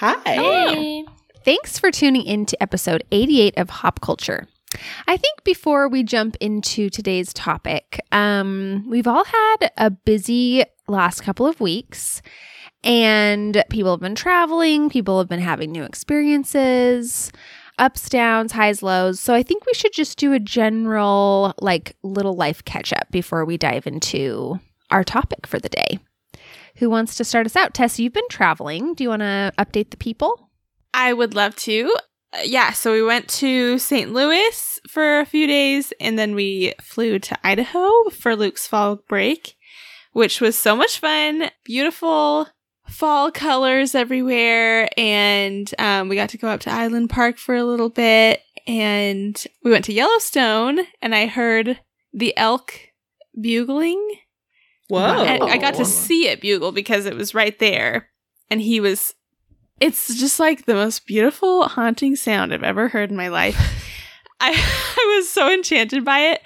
Hi. Thanks for tuning in to episode 88 of Hop Culture. I think before we jump into today's topic, um, we've all had a busy last couple of weeks, and people have been traveling, people have been having new experiences, ups, downs, highs, lows. So I think we should just do a general, like, little life catch up before we dive into our topic for the day. Who wants to start us out? Tess, you've been traveling. Do you want to update the people? I would love to. Uh, yeah, so we went to St. Louis for a few days and then we flew to Idaho for Luke's fall break, which was so much fun. Beautiful fall colors everywhere. And um, we got to go up to Island Park for a little bit. And we went to Yellowstone and I heard the elk bugling. Whoa. And I got to see it bugle because it was right there. And he was, it's just like the most beautiful, haunting sound I've ever heard in my life. I, I was so enchanted by it.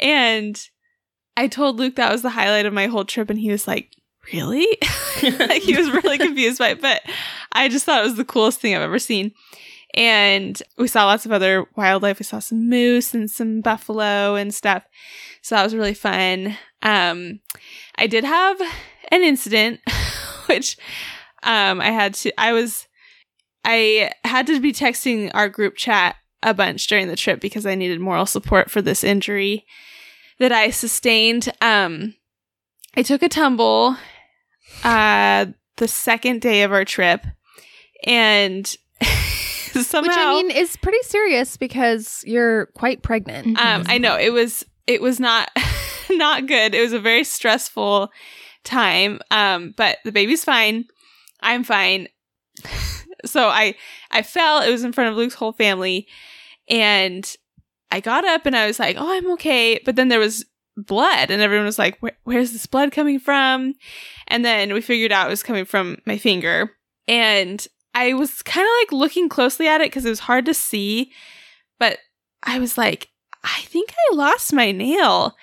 And I told Luke that was the highlight of my whole trip. And he was like, Really? like he was really confused by it. But I just thought it was the coolest thing I've ever seen. And we saw lots of other wildlife. We saw some moose and some buffalo and stuff. So that was really fun. Um, I did have an incident, which um, I had to, I was, I had to be texting our group chat a bunch during the trip because I needed moral support for this injury that I sustained. Um, I took a tumble uh, the second day of our trip and somehow. Which I mean is pretty serious because you're quite pregnant. Um, I know it was it was not not good. It was a very stressful time. Um, but the baby's fine. I'm fine. so I I fell. It was in front of Luke's whole family, and I got up and I was like, "Oh, I'm okay." But then there was blood, and everyone was like, Where, "Where's this blood coming from?" And then we figured out it was coming from my finger, and I was kind of like looking closely at it because it was hard to see, but I was like, I think I lost my nail.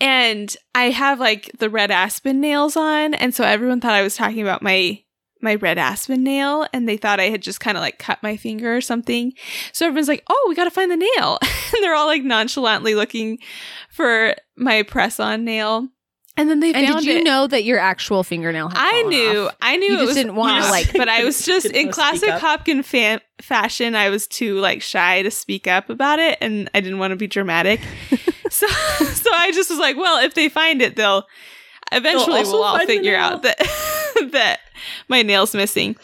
And I have like the Red Aspen nails on. And so everyone thought I was talking about my my Red Aspen nail and they thought I had just kind of like cut my finger or something. So everyone's like, "Oh, we got to find the nail." and they're all like nonchalantly looking for my press-on nail. And then they and found did you it. know that your actual fingernail? Had I knew, off? I knew You it just was didn't wanna, like- but I was just in classic up. Hopkin fan fashion. I was too like shy to speak up about it, and I didn't want to be dramatic. so, so I just was like, well, if they find it, they'll eventually also we'll all figure out that that my nail's missing.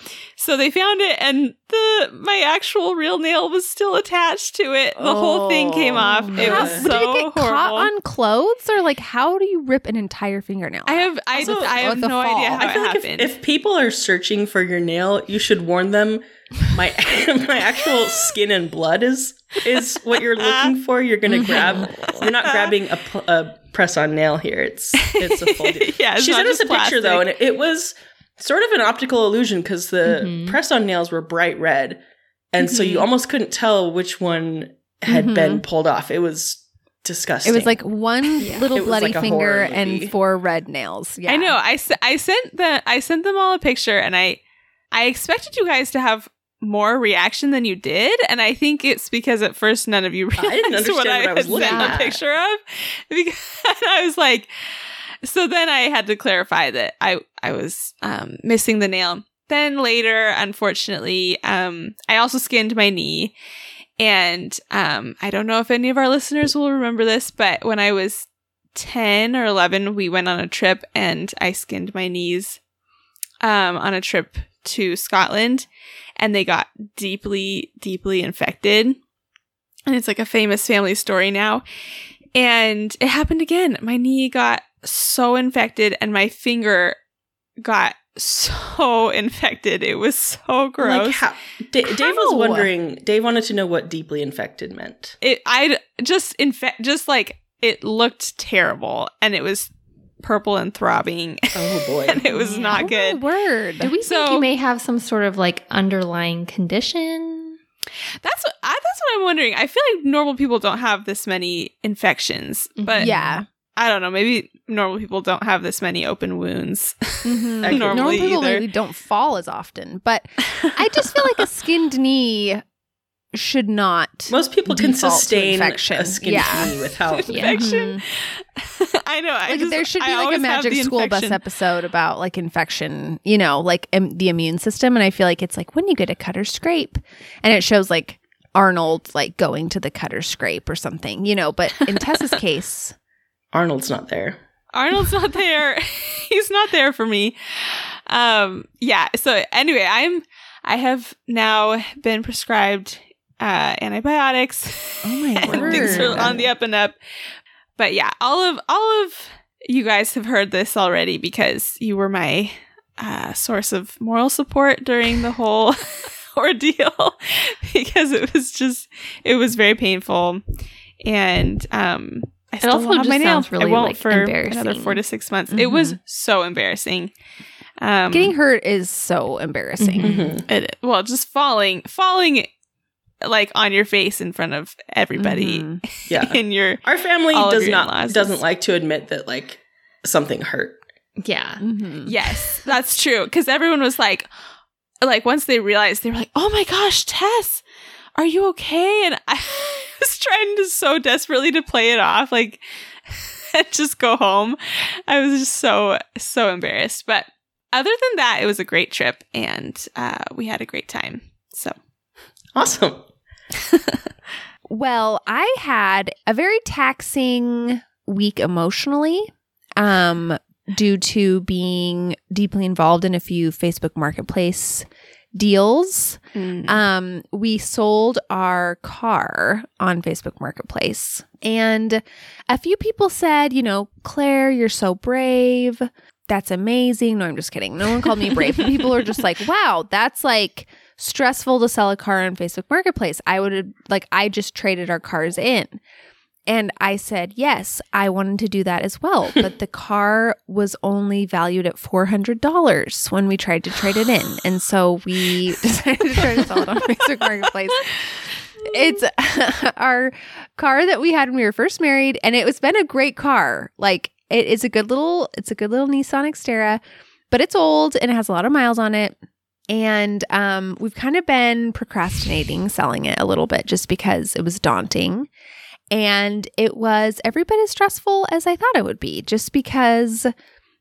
So they found it, and the my actual real nail was still attached to it. The whole thing came Oh, off. It no. was How- so did it get horrible. caught on clothes or like how do you rip an entire fingernail? I have I, Also, I have no fall. idea how I feel it like if, happened. if people are searching for your nail, you should warn them my my actual skin and blood is is what you're looking for. You're gonna grab. You're not grabbing a, pl- a press on nail here. It's it's a full. yeah, it's she sent us just a picture though, and it, it was sort of an optical illusion because the Mhm. press on nails were bright red, and so you Mhm. almost couldn't tell which one had Mhm. been pulled off. It was disgusting. it was like one Yeah. little bloody like finger and four red nails. Yeah. I know. I, s- I sent the I sent them all a picture, and I I expected you guys to have more reaction than you did, and I think it's because at first none of you I realized didn't understand what I, what I was had looking sent at. a picture of. Because I was like, so then I had to clarify that I I was um, missing the nail. Then later, unfortunately, um, I also skinned my knee. And um, I don't know if any of our listeners will remember this, but when I was 10 or 11, we went on a trip and I skinned my knees um, on a trip to Scotland and they got deeply, deeply infected. And it's like a famous family story now. And it happened again. My knee got so infected and my finger got so infected. It was so gross. Like how, D- Dave was wondering. Dave wanted to know what deeply infected meant. it I just in fact just like it looked terrible and it was purple and throbbing Oh boy. and it was not Oh, good. word. Do we So- think you may have some sort of like underlying condition? That's what I, that's what I'm wondering. I feel like normal people don't have this many infections, but yeah. I don't know. Maybe normal people don't have this many open wounds. Mhm. Accurate. Normally Normal people either. maybe don't fall as often, but I just feel like a skinned knee should not. Most people can sustain infection. a skin Yeah. knee without. Yeah. Infection. Mhm. I know. I Like just, there should I be like a magic the school bus episode about like infection, you know, like Im- the immune system, and I feel like it's like when you get a cut or scrape, and it shows like Arnold like going to the cutter scrape or something, you know. But in Tessa's case, Arnold's not there. Arnold's not there. He's not there for me. Um yeah, so anyway, I'm I have now been prescribed uh antibiotics. Oh my and things are on the up and up. But yeah, all of all of you guys have heard this already because you were my uh source of moral support during the whole ordeal because it was just it was very painful and um I still also have just my nail. sounds really, I won't like, for another four to six months. It was Mhm. so embarrassing. Um, getting hurt is so embarrassing. Mhm. it, well, just falling, falling like on your face in front of everybody Mhm. Yeah. in your Our family does not in-laws doesn't like to admit that like something hurt. Yeah. Mhm. Yes, that's true. Because everyone was like, like once they realized, they were like, "Oh my gosh, Tess, are you okay?" And I was so desperately to play it off, like, just go home. I was just so so embarrassed. But other than that, it was a great trip, and uh, we had a great time. So Awesome. Well, I had a very taxing week emotionally um, due to being deeply involved in a few Facebook Marketplace deals. Um, we sold our car on Facebook Marketplace, and a few people said, you know, Claire, you're so brave. That's amazing. No, I'm just kidding. No one called me brave. People are just like, wow, that's like stressful to sell a car on Facebook Marketplace. I would have, like, I just traded our cars in. And I said, yes, I wanted to do that as well. But the car was only valued at $400 when we tried to trade it in. And so we decided to try to sell it on Facebook Marketplace. It's our car that we had when we were first married, and it was been a great car. Like it is a good little, it's a good little Nissan Xterra, but it's old and it has a lot of miles on it. And um, we've kind of been procrastinating selling it a little bit just because it was daunting. And it was every bit as stressful as I thought it would be, just because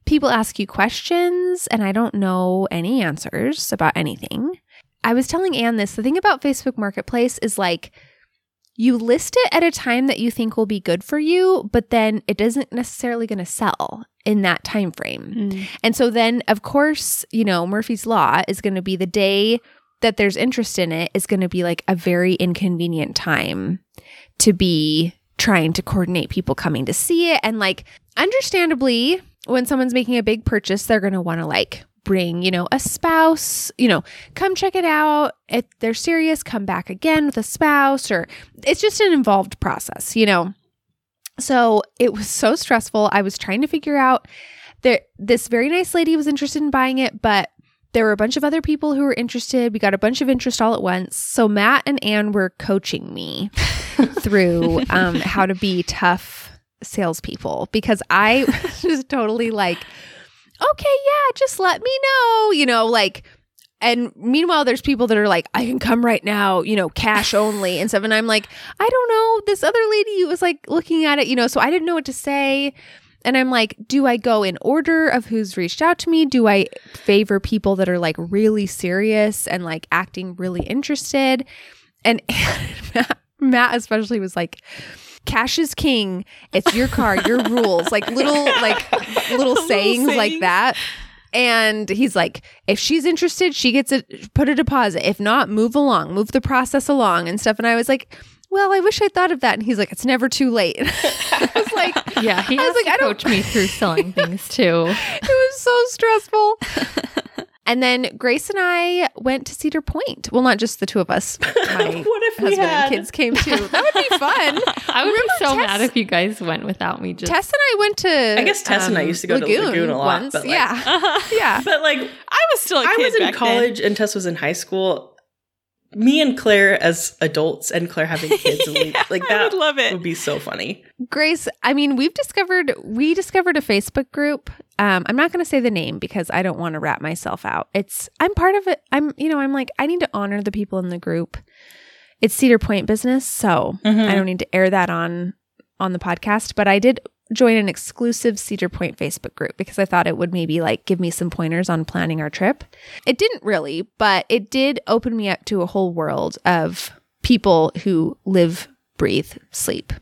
people ask you questions and I don't know any answers about anything. I was telling Anne this the thing about Facebook Marketplace is like you list it at a time that you think will be good for you, but then it isn't necessarily going to sell in that time frame. Hmm. And so then, of course, you know, Murphy's Law is going to be the day that there's interest in it is going to be like a very inconvenient time to be trying to coordinate people coming to see it. And like, understandably, when someone's making a big purchase, they're going to want to like bring, you know, a spouse, you know, come check it out. If they're serious, come back again with a spouse, or it's just an involved process, you know. So it was so stressful. I was trying to figure out there this very nice lady was interested in buying it, but there were a bunch of other people who were interested. We got a bunch of interest all at once. So Matt and Anne were coaching me through um, how to be tough salespeople because I was totally like, okay, yeah, just let me know, you know, like. And meanwhile, there's people that are like, I can come right now, you know, cash only and stuff. And I'm like, I don't know. This other lady was like looking at it, you know, so I didn't know what to say. And I'm like, do I go in order of who's reached out to me? Do I favor people that are like really serious and like acting really interested? And Matt, especially was like, cash is king. It's your car, your rules, like little like little Little sayings like that. And he's like, if she's interested, she gets a put a deposit. If not, move along, move the process along and stuff. And I was like, well, I wish I thought of that. And he's like, it's never too late. I was like, Yeah, he I was like, I don't- coach me through selling things too. it was so stressful. And then Grace and I went to Cedar Point. Well, not just the two of us. My what if we husband had and kids came too. That would be fun. I would be so Tess- mad if you guys went without me. Just Tess and I went to. I guess Tess and I um, used to go to Lagoon a lot, Once. but, like- yeah, yeah. But like I was still a I kid I was in back then. college and Tess was in high school. Me and Claire as adults and Claire having kids and we, Yeah, like I that would love it. would be so funny. Grace, I mean, we've discovered we discovered a Facebook group. Um, I'm not going to say the name because I don't want to rat myself out. It's I'm part of it. I'm you know I'm like I need to honor the people in the group. It's Cedar Point business, so Mhm. I don't need to air that on on the podcast. But I did join an exclusive Cedar Point Facebook group because I thought it would maybe like give me some pointers on planning our trip. It didn't really, but it did open me up to a whole world of people who live, breathe, sleep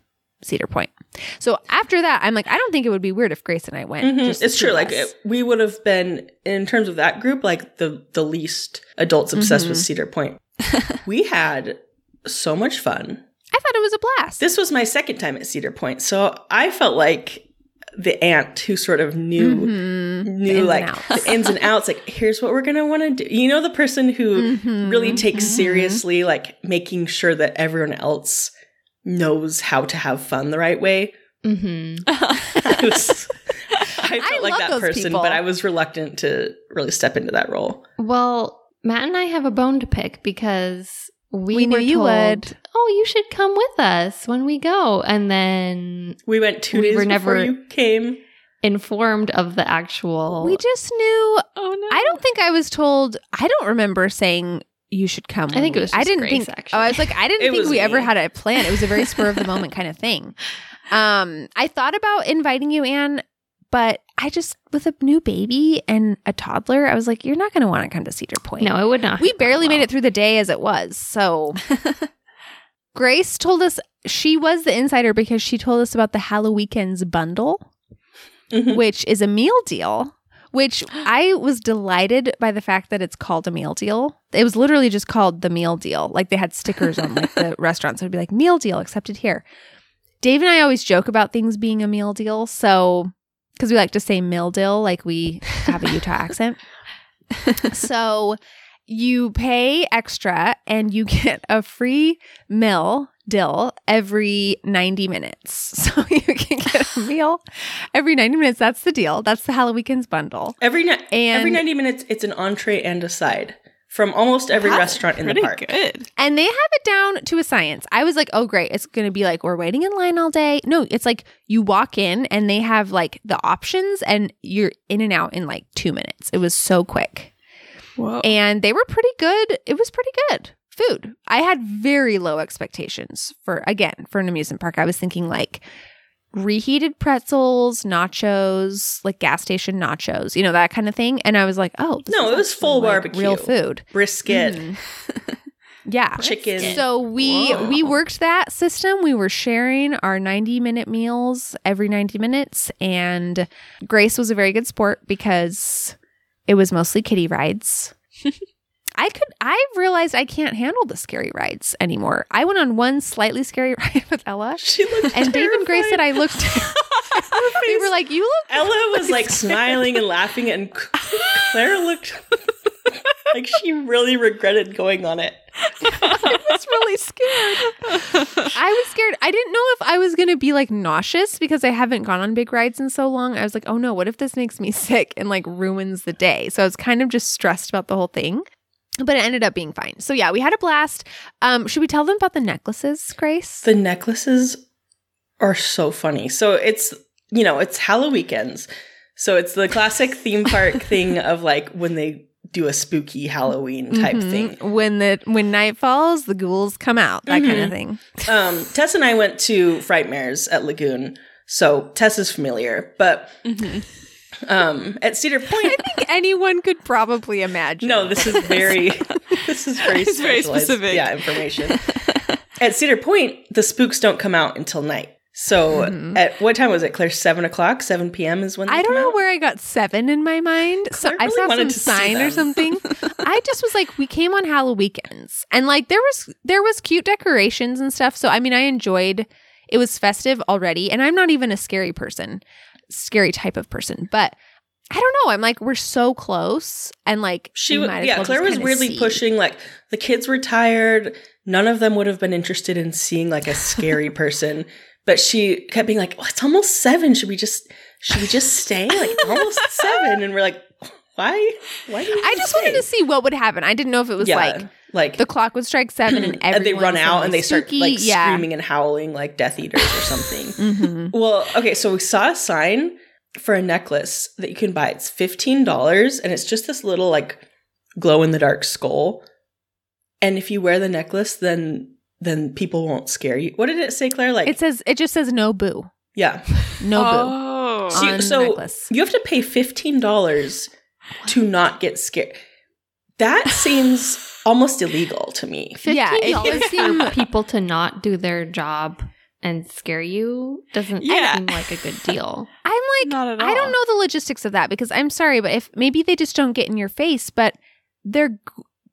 Cedar Point. So after that, I'm like, I don't think it would be weird if Grace and I went. Mhm. just It's true. Like it, we would have been in terms of that group, like the the least adults obsessed with Mhm. Cedar Point. we had so much fun. I thought it was a blast. This was my second time at Cedar Point, so I felt like the aunt who sort of knew Mhm. Knew and like the ins and outs. Like, here's what we're gonna want to do. You know, the person who Mhm. really takes Mhm. seriously like making sure that everyone else knows how to have fun the right way. I, was, I felt like that person, people. but I was reluctant to really step into that role. Well, Matt and I have a bone to pick because we, We knew were you told, would. Oh, you should come with us when we go, and then We went two We days were before never- you came. informed of the actual. we just knew. Oh no! I don't think I was told. I don't remember saying you should come. I think it was we- I didn't Grace, think. actually. Oh, I was like, I didn't think was we ever had a plan. It was a very spur of the moment kind of thing. Um, I thought about inviting you, Anne, but I just with a new baby and a toddler, I was like, you're not going to want to come to Cedar Point. no, it would not. we have gone barely made it through the day as it was. So Grace told us she was the insider because she told us about the HalloWeekends bundle, Mhm. which is a meal deal. Which I was delighted by the fact that it's called a meal deal. It was literally just called the meal deal. Like they had stickers on like the restaurants. It would be like meal deal accepted here. Dave and I always joke about things being a meal deal. So, because we like to say meal deal, like we have a Utah accent. so you pay extra and you get a free meal dill every 90 minutes. So you can get a meal every 90 minutes. That's the deal. That's the HalloWeekends bundle. Every ni- And every ninety minutes, it's an entree and a side from almost every That's restaurant in the park. Good. and they have it down to a science. I was like, oh, great. It's going to be like, we're waiting in line all day. No, it's like you walk in and they have like the options and you're in and out in like two minutes. It was so quick. Whoa. and they were pretty good. It was pretty good food. I had very low expectations for again for an amusement park. I was thinking like reheated pretzels, nachos, like gas station nachos, you know that kind of thing. And I was like, oh, this No, is it was full like, barbecue. real food. Brisket, Mhm. yeah. chicken. So we Whoa. we worked that system. We were sharing our 90 minute meals every 90 minutes and Grace was a very good sport because it was mostly kiddie rides. I could I realized I can't handle the scary rides anymore. I went on one slightly scary ride with Ella she looked and Dave and Grace said. I looked they were like you look Ella was like smiling and laughing, and Claire looked like she really regretted going on it. I was really scared. I was scared. I didn't know if I was going to be like nauseous because I haven't gone on big rides in so long. I was like, oh no, what if this makes me sick and like ruins the day? So I was kind of just stressed about the whole thing. But it ended up being fine. So yeah, we had a blast. Um, should we tell them about the necklaces, Grace? The necklaces are so funny. So it's you know it's HalloWeekends, so it's the classic theme park thing of like when they do a spooky Halloween type Mhm. thing. When the when night falls, the ghouls come out. That kind Mhm. of thing. Um, Tess and I went to Frightmares at Lagoon, so Tess is familiar. But Mhm. Um, at Cedar Point, I think anyone could probably imagine. No, this is very this is very very specific. Yeah, information. at Cedar Point, the spooks don't come out until night. So Mhm. at what time was it, Claire? Seven o'clock, seven p.m. is when they I don't know out? where I got seven in my mind. So Claire I really saw some to sign or something. I just was like, we came on HalloWeekends, and like there was there was cute decorations and stuff. So I mean, I enjoyed. It was festive already, and I'm not even a scary person, scary type of person, but I don't know. I'm like, we're so close, and like She, we w- as yeah, well Claire was weirdly see. pushing. Like the kids were tired. None of them would have been interested in seeing like a scary person. But she kept being like, "Oh, it's almost seven. Should we just should we just stay? Like almost seven? And we're like, "Why? Why I just wanted to see what would happen. I didn't know if it was yeah, like like the clock would strike seven and and they run out and they start spooky. like yeah. screaming and howling like Death Eaters or something. Mhm. Well, okay, so we saw a sign for a necklace that you can buy. It's fifteen dollars, and it's just this little like glow in the dark skull. And if you wear the necklace, then then people won't scare you. What did it say, Claire? Like, It says it just says no boo, yeah. no boo. Oh. So, on the so you have to pay fifteen dollars to not get scared. That seems almost illegal to me. Yeah, it- Fifteen dollars it seem- for people to not do their job and scare you doesn't Yeah. seem like a good deal. I'm like, Not at I don't know the logistics of that because I'm sorry, but if maybe they just don't get in your face, but they're g-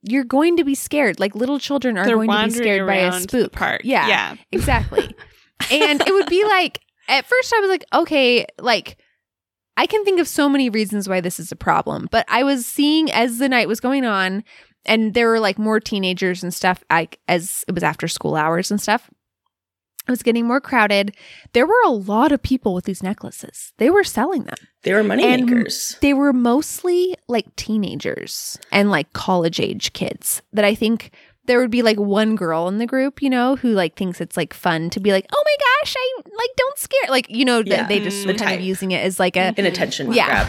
you're going to be scared. Like little children are They're going to be scared by a spook. park. Yeah, Yeah. exactly. and it would be like at first I was like, okay, like I can think of so many reasons why this is a problem, but I was seeing as the night was going on and there were like more teenagers and stuff like as it was after school hours and stuff. It was getting more crowded. There were a lot of people with these necklaces. They were selling them. They were money And- makers. They were mostly like teenagers and like college age kids that I think there would be like one girl in the group, you know, who like thinks it's like fun to be like, oh my gosh, I like don't scare. Like, you know, Yeah. that they just Mm. were The kind type. of using it as like a, An attention Yeah. grab.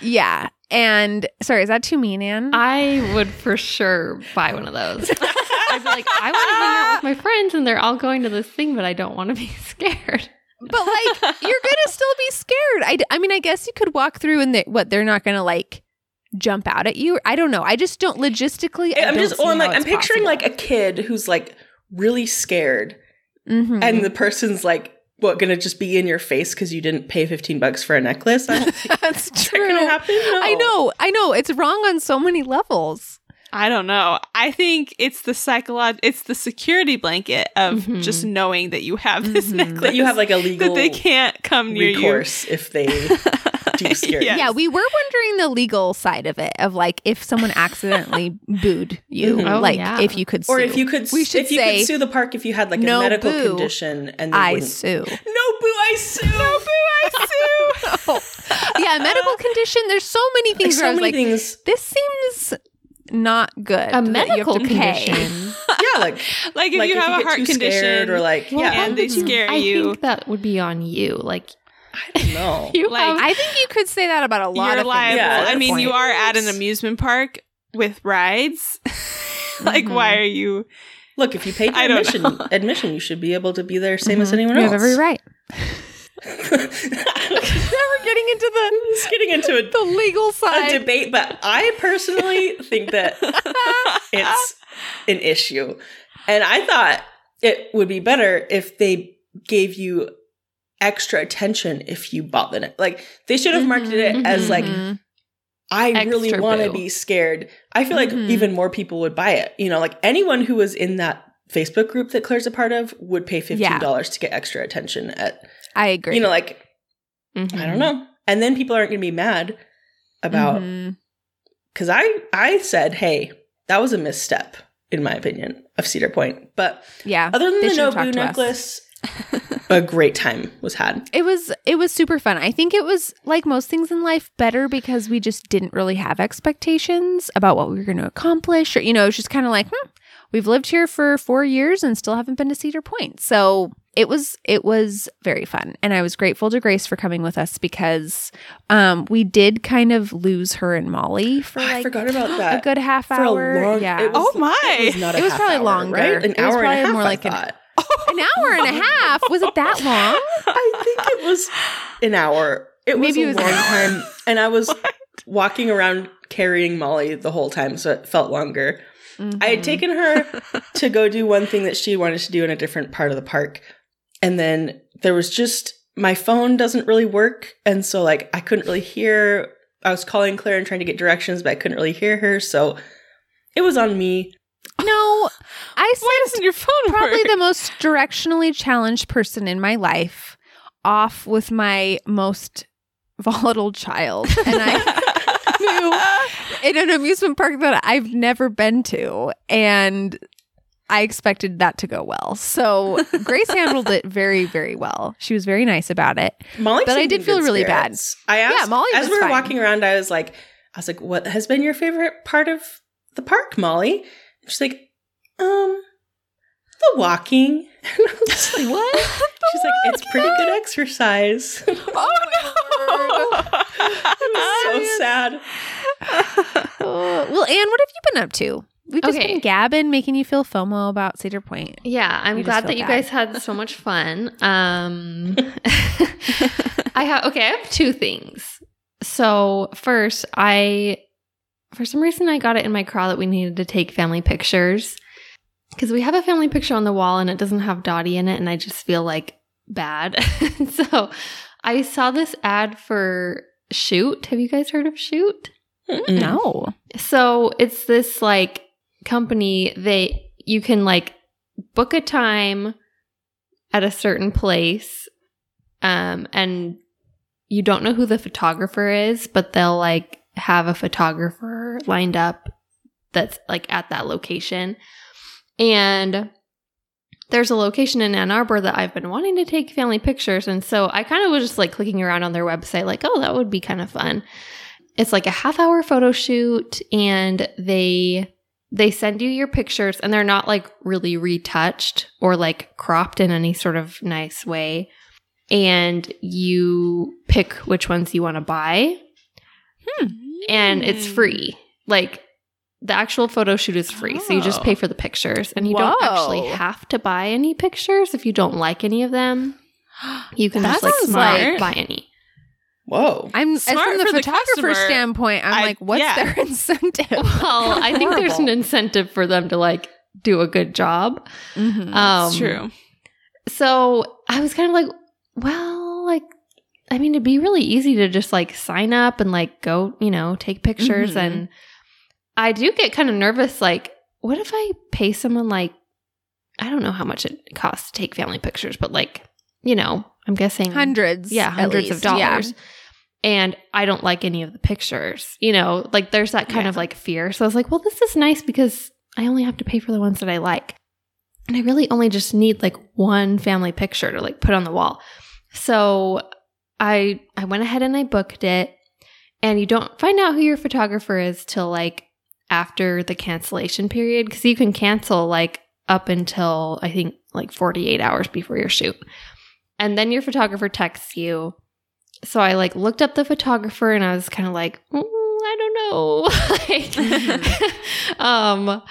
yeah. And sorry, is that too mean, Anne? I would for sure buy one of those. I'd be like, I want to hang out with my friends and they're all going to this thing, but I don't want to be scared. but like, you're going to still be scared. I, d- I mean, I guess you could walk through and they, what, they're not going to like jump out at you. I don't know. I just don't logistically. I I'm don't just, see well, I'm like, I'm picturing possible. like a kid who's like really scared, Mhm. and the person's like, what, gonna just be in your face because you didn't pay 15 bucks for a necklace? I don't think That's that's true. gonna happen. No. I know, I know. It's wrong on so many levels. I don't know. I think it's the psychological, it's the security blanket of Mhm. just knowing that you have this Mhm. necklace. That you have like a legal that they can't come near recourse if they you. do scare you. Yes. Yeah, we were wondering the legal side of it of like if someone accidentally booed you, Mhm. Oh, like yeah. if you could sue. Or if you could, We should if you say, could sue the park if you had like a medical boo, condition and they I wouldn't. sue. No boo, I sue. No boo, I sue. oh. yeah, medical condition. There's so many like things so I was many like, things. this seems not good. A that you have medical condition. Yeah, like Like if like you if have you a heart condition or like Well, yeah, and they that would- scare I you. think that would be on you. Like I don't know. you Like, have I think you could say that about a lot you're of liable. things. Yeah, I this mean, you are at an amusement park with rides. like, Mhm. why are you? Look, if you paid I your admission, admission, you should be able to be there same as Mhm. anyone else. You have every right. We're We're getting into the just getting into a, the legal a side. debate, but I personally think that it's an issue. And I thought it would be better if they gave you extra attention if you bought the net. Like they should have marketed it as like Mhm. I really want to be scared. I feel like Mhm. even more people would buy it. You know, like anyone who was in that Facebook group that Claire's a part of would pay fifteen dollars to get extra attention at I agree. you know, like I don't know. And then people aren't gonna be mad about because I I said, hey, that was a misstep in my opinion of Cedar Point. But yeah. other than the should've Nobu talked to us. necklace, a great time was had. It was it was super fun. I think it was like most things in life better because we just didn't really have expectations about what we were going to accomplish or you know, it was just kind of like, hmm, we've lived here for 4 years and still haven't been to Cedar Point. So, it was it was very fun and I was grateful to Grace for coming with us because um we did kind of lose her and Molly for I forgot about that. a good half For hour. a long, yeah. it was, Oh my. It was, not a It was half probably hour, longer. right? An It was hour and a half. more I like an- thought. an hour and a half. Was it that long? I think it was an hour. It Maybe was it a was long time, and I was walking around carrying Molly the whole time, so it felt longer. I had Mhm. taken her to go do one thing that she wanted to do in a different part of the park, and then there was just my phone doesn't really work, and so like I couldn't really hear. I was calling Claire and trying to get directions, but I couldn't really hear her, so it was on me. No, I Why doesn't your phone probably work? the most directionally challenged person in my life off with my most volatile child, and I in an amusement park that I've never been to, and I expected that to go well. So Grace handled it very, very well. She was very nice about it. Molly, But I did feel really bad. I asked, Yeah, Molly as we were fine. walking around, I was like, I was like, "What has been your favorite part of the park, Molly?" And she's like, "Um, the walking." And I was like, What? She's like, "It's pretty good exercise." it Oh was so sad. Uh, well, Anne, what have you been up to? We've just Okay. been gabbing, making you feel FOMO about Cedar Point. Yeah, I'm You just glad feel that you bad. guys had so much fun. Um I have okay, I have two things. So, first, I for some reason I got it in my craw that we needed to take family pictures cuz we have a family picture on the wall and it doesn't have Dottie in it and I just feel like bad. so, I saw this ad for Shoott. Have you guys heard of Shoott? No. So it's this like company they you can like book a time at a certain place um and you don't know who the photographer is but they'll like have a photographer lined up that's like at that location and there's a location in Ann Arbor that I've been wanting to take family pictures. And so I kind of was just like clicking around on their website like oh that would be kind of fun. It's like a half hour photo shoot and they they send you your pictures and they're not like really retouched or like cropped in any sort of nice way. And you pick which ones you want to buy hmm. and it's free. Like the actual photo shoot is free so you just Oh. pay for the pictures and you don't actually have to buy any pictures if you don't like any of them you can That just like sounds like- buy any Whoa. I'm as Smart from the for the photographer's standpoint. I'm I- like, what's yeah. their incentive? Well, I think there's an incentive for them to like do a good job. Mhm. Um, It's true. So I was kind of like, well, like, I mean, it'd be really easy to just like sign up and like go, you know, take pictures. Mhm. And I do get kind of nervous. Like, what if I pay someone like, I don't know how much it costs to take family pictures, but like, you know, I'm guessing hundreds. yeah, hundreds of least. Yeah. dollars. And I don't like any of the pictures. You know, like there's that kind Yeah. of like fear. So I was like, well, this is nice because I only have to pay for the ones that I like. And I really only just need like one family picture to like put on the wall. So I I went ahead and I booked it. And you don't find out who your photographer is till like after the cancellation period because you can cancel like up until I think like 48 hours before your shoot. And then your photographer texts you. So I like looked up the photographer and I was kind of like, "Mm, I don't know. like, um,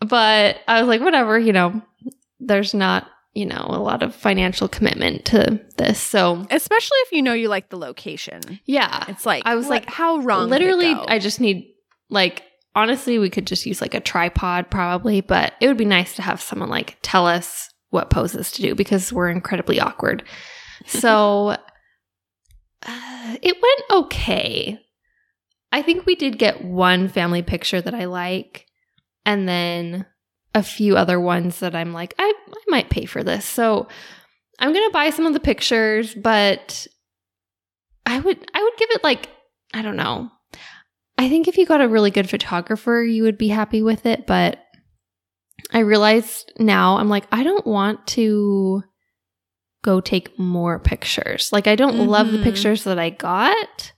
but I was like, whatever, you know, there's not, you know, a lot of financial commitment to this. So Especially if you know you like the location. yeah, It's like I was what- like, how wrong? literally. I just need like honestly, we could just use like a tripod probably, but it would be nice to have someone like tell us what poses to do because we're incredibly awkward. So uh, it went okay. I think we did get one family picture that I like, and then a few other ones that I'm like, I, I might pay for this. So I'm gonna buy some of the pictures, but I would I would give it like I don't know. I think if you got a really good photographer, you would be happy with it, but I realized now I'm like I don't want to go take more pictures. Like I don't love the Mhm. pictures that I got.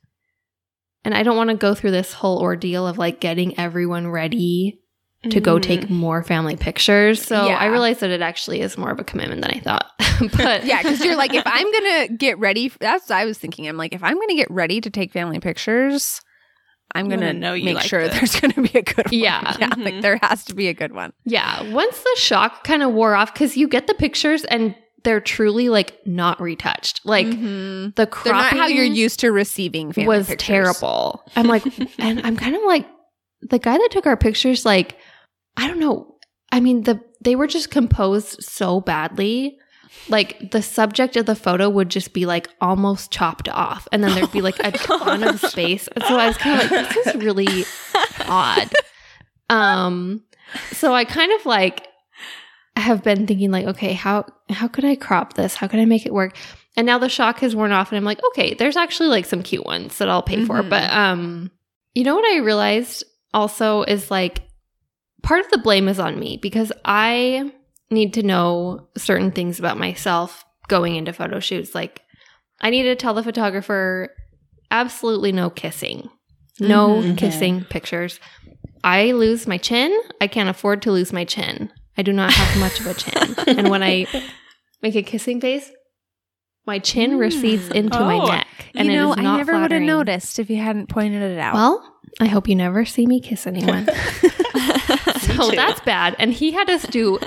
And I don't want to go through this whole ordeal of like getting everyone ready to go Mhm. take more family pictures. So Yeah. I realized that it actually is more of a commitment than I thought. but yeah, because you're like, if I'm gonna get ready, that's what I was thinking. I'm like, if I'm gonna get ready to take family pictures, I'm gonna know you make like sure this. there's gonna be a good one. Yeah. yeah, Mhm. like there has to be a good one. yeah, once the shock kind of wore off, because you get the pictures and they're truly like not retouched. Like Mhm. the cropping not how you're used to receiving family was pictures. terrible. I'm like, and I'm kind of like, the guy that took our pictures, like, I don't know. I mean, the they were just composed so badly. Like the subject of the photo would just be like almost chopped off, and then there'd be like a ton of space. So I was kind of like, this is really odd. Um, so I kind of like have been thinking like, okay, how how could I crop this? How could I make it work? and now the shock has worn off and I'm like, okay, there's actually like some cute ones that I'll pay for. Mhm. But um you know what I realized also is like part of the blame is on me because I need to know certain things about myself going into photo shoots. Like I need to tell the photographer absolutely no kissing. No Mhm. kissing pictures. I lose my chin. I can't afford to lose my chin. I do not have much of a chin. and when I make a kissing face, my chin recedes into my Oh. neck. And you it know, is I not never would have noticed if you hadn't pointed it out. Well, I hope you never see me kiss anyone. so that's bad. And he had us do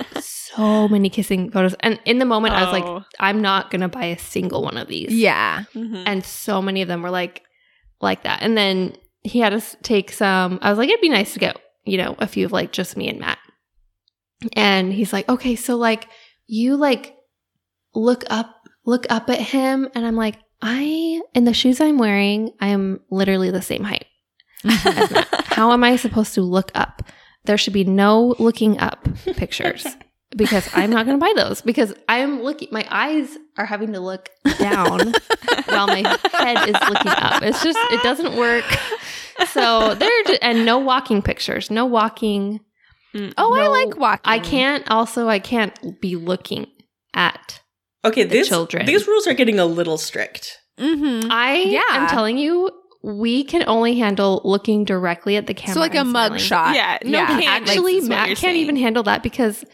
so many kissing photos. And in the moment, I was like, Oh. I'm not going to buy a single one of these. yeah. Mhm. And so many of them were like, like that. And then he had us take some, I was like, it'd be nice to get, you know, a few of like just me and Matt. And he's like, okay, so like you like look up, look up at him. And I'm like, I, in the shoes I'm wearing, I am literally the same height. How am I supposed to look up? There should be no looking up pictures because I'm not going to buy those because I'm looking, my eyes are having to look down while my head is looking up. It's just, it doesn't work. So there, ju- and no walking pictures, no walking. Mm. Oh, I like walking. I can't, also, I can't be looking at. Okay, these children. these rules are getting a little strict. Mm-hmm. I Yeah. am telling you, we can only handle looking directly at the camera. So like a and mug smiling. shot. Yeah, no yeah. candles. Actually, is what Matt can't even handle that because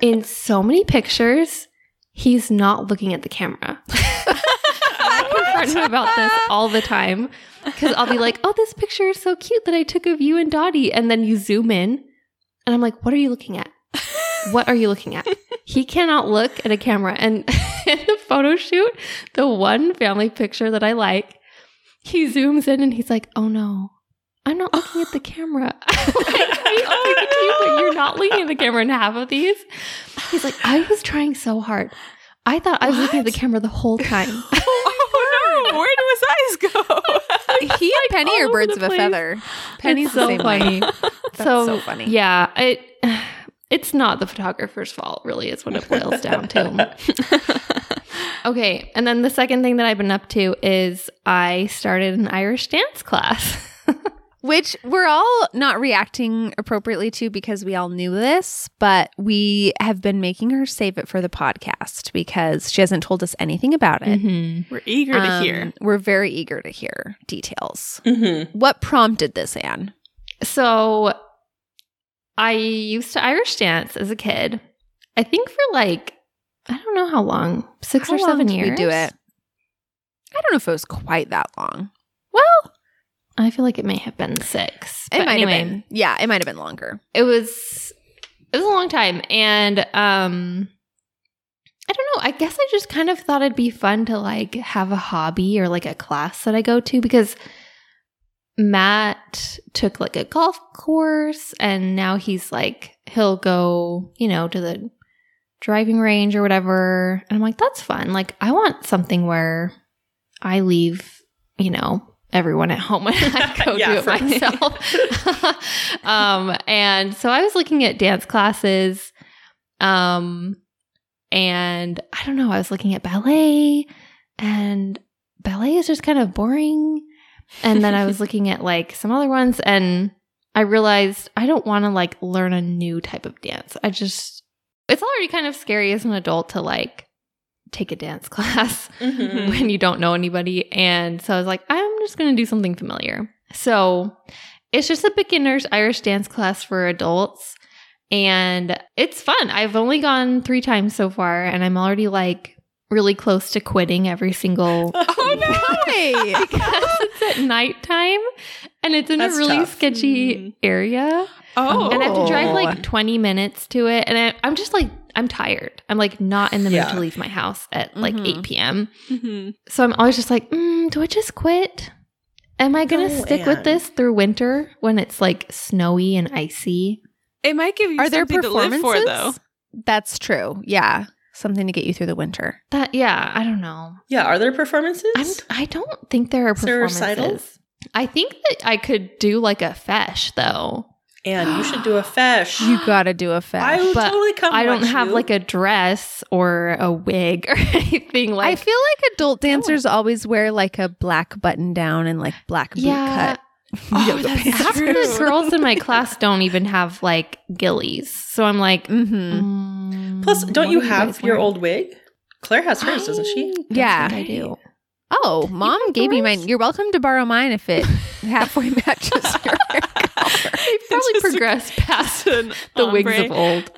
in so many pictures, he's not looking at the camera. I confront him about this all the time because I'll be like, "Oh, this picture is so cute that I took of you and Dottie," and then you zoom in, and I'm like, "What are you looking at? What are you looking at?" He cannot look at a camera, and in the photo shoot, the one family picture that I like, he zooms in and he's like, "Oh no." I'm not looking at the camera. I'm like, I speak to you, but you're not looking at the camera in half of these. He's like, I was trying so hard. I thought I was looking at the camera the whole time. Oh no! Where do his eyes go? he and Penny are birds of a feather. Penny's It's the so same funny. way. so, so funny. Yeah, it it's not the photographer's fault, really, is what it boils down to. okay, and then the second thing that I've been up to is I started an Irish dance class. Which we're all not reacting appropriately to because we all knew this, but we have been making her save it for the podcast because she hasn't told us anything about it. Mm-hmm. We're eager to Um, hear. We're very eager to hear details. Mm-hmm. What prompted this, Anne? So I used to Irish dance as a kid. I think for like I don't know how long, six How or long seven did years. we do it? I don't know if it was quite that long. Well, I feel like it may have been six. it might anyway, have been. Yeah, it might have been longer. It was it was a long time, and um, I don't know. I guess I just kind of thought it'd be fun to like have a hobby or like a class that I go to because Matt took like a golf course, and now he's like he'll go, you know, to the driving range or whatever. And I'm like, that's fun. Like, I want something where I leave, you know, everyone at home when I go Yeah, do it myself. um, and so I was looking at dance classes. Um, and I don't know, I was looking at ballet and ballet is just kind of boring. And then I was looking at like some other ones and I realized I don't want to like learn a new type of dance. I just, it's already kind of scary as an adult to like take a dance class Mm-hmm. when you don't know anybody. And so I was like, I'm just going to do something familiar. So it's just a beginner's Irish dance class for adults. And it's fun. I've only gone three times so far, and I'm already like really close to quitting every single Oh no! Because it's at nighttime and it's in That's a really tough. sketchy Mm. area. Oh, And I have to drive like 20 minutes to it. And I, I'm just like, I'm tired. I'm like not in the mood Yeah. to leave my house at like Mhm. 8 p.m. Mhm. So I'm always just like, mm, do I just quit? Am I going to No, stick with this through winter when it's like snowy and icy? it might give you Are there something to live performances? for, though. That's true. Yeah. Something to get you through the winter. That yeah, I don't know. Yeah, are there performances? I'm I don't think there are Is there performances. I think that I could do like a feis though. And you should do a feis. You gotta do a I fest. will But totally come. I don't have you. like a dress or a wig or anything like. I feel like adult dancers always wear like a black button down and like black boot Yeah. cut. Oh, yoga that's half true. the girls in my class don't even have like ghillies. So I'm like, Mm-hmm. mm, Plus, don't you have guys your wearing? old wig? Claire has hers, doesn't she? Yeah. think I do. Oh, mom have gave me mine. You're welcome to borrow mine if it halfway matches your hair They've probably progressed past the wigs of old.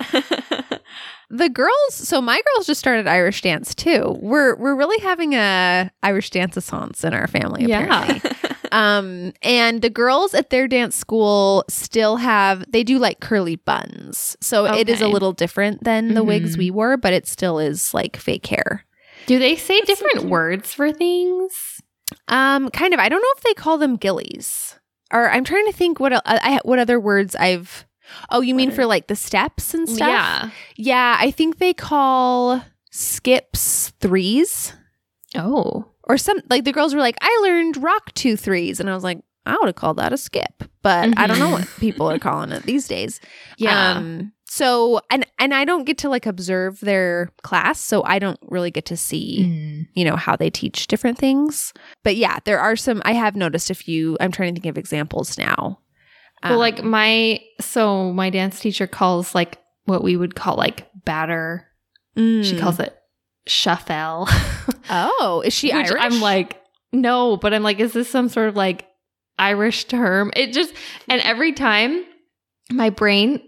The girls, so my girls just started Irish dance too. We're we're really having a Irish dance assance in our family. Apparently. um, and the girls at their dance school still have they do like curly buns, so it is a little different than the wigs Mhm. we wore, but it still is like fake hair. Do they say That's different cute. words for things? Um, kind of. I don't know if they call them ghillies, or I'm trying to think what I, I what other words I've. Oh, you mean What for like the steps and stuff? Yeah. Yeah, I think they call skips threes Oh. or some like the girls were like, I learned rock two threes, and I was like, I would have called that a skip, but I don't know what people are calling it these days. Yeah. Um, so and and I don't get to like observe their class, so I don't really get to see Mm. you know how they teach different things. But yeah, there are some. I have noticed a few. I'm trying to think of examples now. well, Um, like my so my dance teacher calls like what we would call like batter. She mm. calls it shuffle. Oh, is she Irish? I'm like, no, but I'm like, is this some sort of like Irish term? It just and every time my brain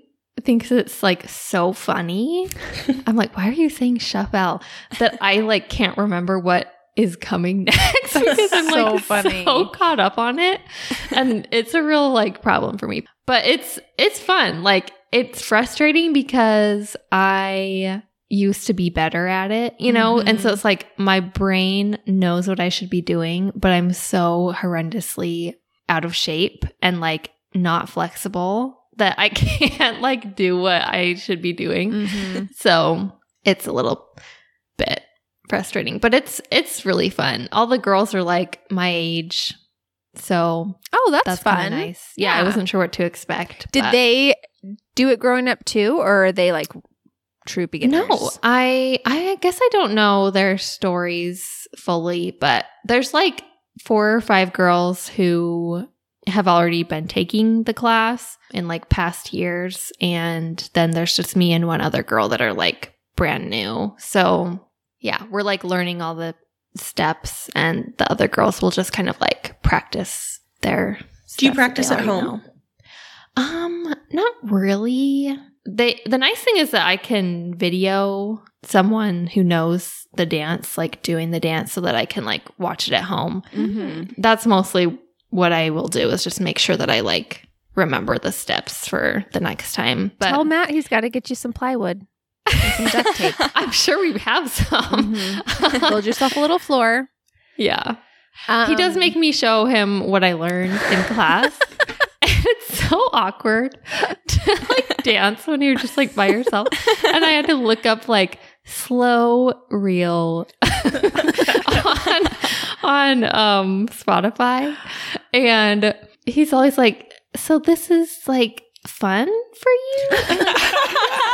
thinks it's like so funny. I'm like, why are you saying shuffle? That I like can't remember what is coming next because I'm So like funny. so caught up on it. And it's a real like problem for me. But it's it's fun. Like it's frustrating because I used to be better at it, you know? And so Mhm. it's like my brain knows what I should be doing, but I'm so horrendously out of shape and like not flexible that I can't like do what I should be doing. Mhm. So it's a little bit frustrating, but it's it's really fun. All the girls are like my age. So Oh, that's, that's, fun. nice. Yeah, I wasn't sure what to expect. Did but- they do it growing up too, or are they like true beginners? No, I I guess I don't know their stories fully, but there's like four or five girls who have already been taking the class in like past years and then there's just me and one other girl that are like brand new. So, yeah, we're like learning all the steps and the other girls will just kind of like practice their Do you practice at home? know. Um, not really. They the nice thing is that I can video someone who knows the dance, like doing the dance, so that I can like watch it at home. Mhm. That's mostly what I will do is just make sure that I like remember the steps for the next time. But Tell Matt he's got to get you some plywood, and some duct tape. I'm sure we have some. Mhm. Build yourself a little floor. yeah. he does Um, make me show him what I learned in class. and it's so awkward to like dance when you're just like by yourself. And I had to look up like slow reel on on um Spotify. And he's always like, So this is like fun for you?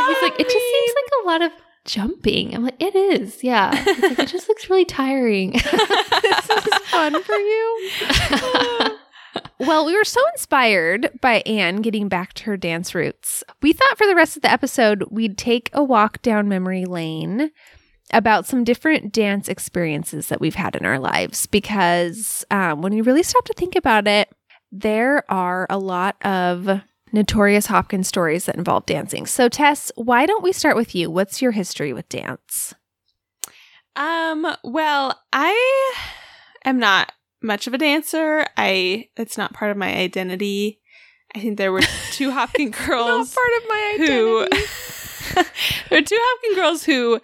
He's like, It just seems like a lot of jumping. I'm like, it is, yeah. Like, it just looks really tiring. this is fun for you. Well, we were so inspired by Anne getting back to her dance roots. We thought for the rest of the episode, we'd take a walk down memory lane about some different dance experiences that we've had in our lives because um, when you really stop to think about it, there are a lot of notorious Hopkins stories that involve dancing. So, Tess, why don't we start with you? What's your history with dance? Um, well, I am not much of a dancer. I it's not part of my identity. I think there were two Hopkins girls part of my who there are two Hopkins girls who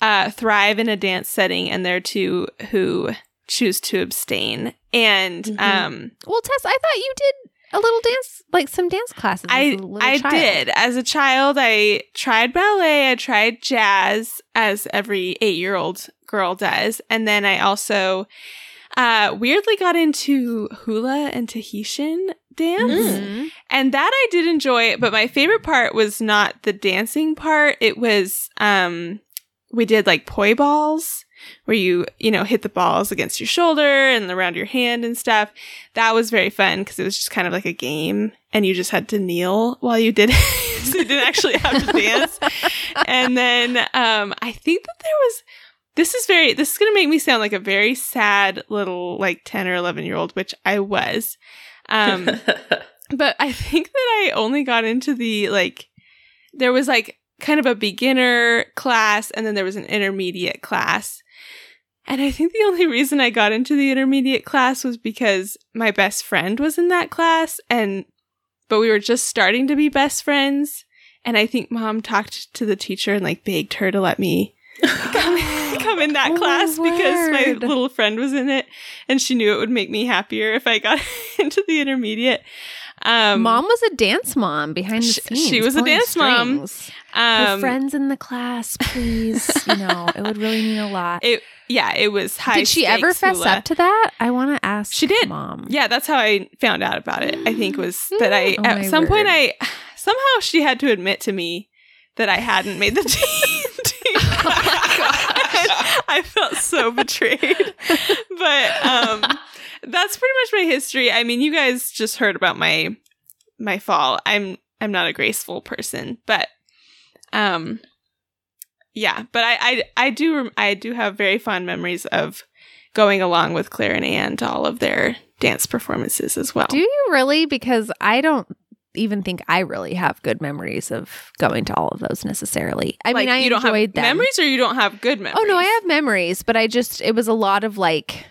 uh, thrive in a dance setting, and there are two who choose to abstain. And Mhm. um, Well, Tess, I thought you did a little dance, like some dance classes. as I I child. did as a child. I tried ballet. I tried jazz, as every eight year old girl does, and then I also uh, weirdly got into hula and Tahitian dance. Mhm. And that I did enjoy, but my favorite part was not the dancing part. It was um we did like poi balls where you, you know, hit the balls against your shoulder and around your hand and stuff. That was very fun because it was just kind of like a game and you just had to kneel while you did it. so you didn't actually have to dance. And then um I think that there was this is very this is going to make me sound like a very sad little like 10 or 11 year old, which I was. Um but I think that I only got into the like there was like kind of a beginner class and then there was an intermediate class. And I think the only reason I got into the intermediate class was because my best friend was in that class and but we were just starting to be best friends and I think mom talked to the teacher and like begged her to let me come, come in that Oh, class because my little friend was in it and she knew it would make me happier if I got into the intermediate. Um, mom was a dance mom behind the Sh- scenes. she was a dance mom. strings. Her um, friends in the class, please. you know, it would really mean a lot. It yeah, it was high. Did she ever fess hula. up to that? I want to ask. She did. mom. Yeah, that's how I found out about it. I think was that I Oh, at some point. I somehow she had to admit to me that I hadn't made the team. I felt so betrayed. But um that's pretty much my history. I mean, you guys just heard about my my fall. I'm I'm not a graceful person, but um yeah, but I I I do I do have very fond memories of going along with Claire and Anne to all of their dance performances as well. Do you really? Because I don't even think I really have good memories of going to all of those necessarily. I Like, mean, I you don't have them. memories, or you don't have good memories. Oh no, I have memories, but I just it was a lot of like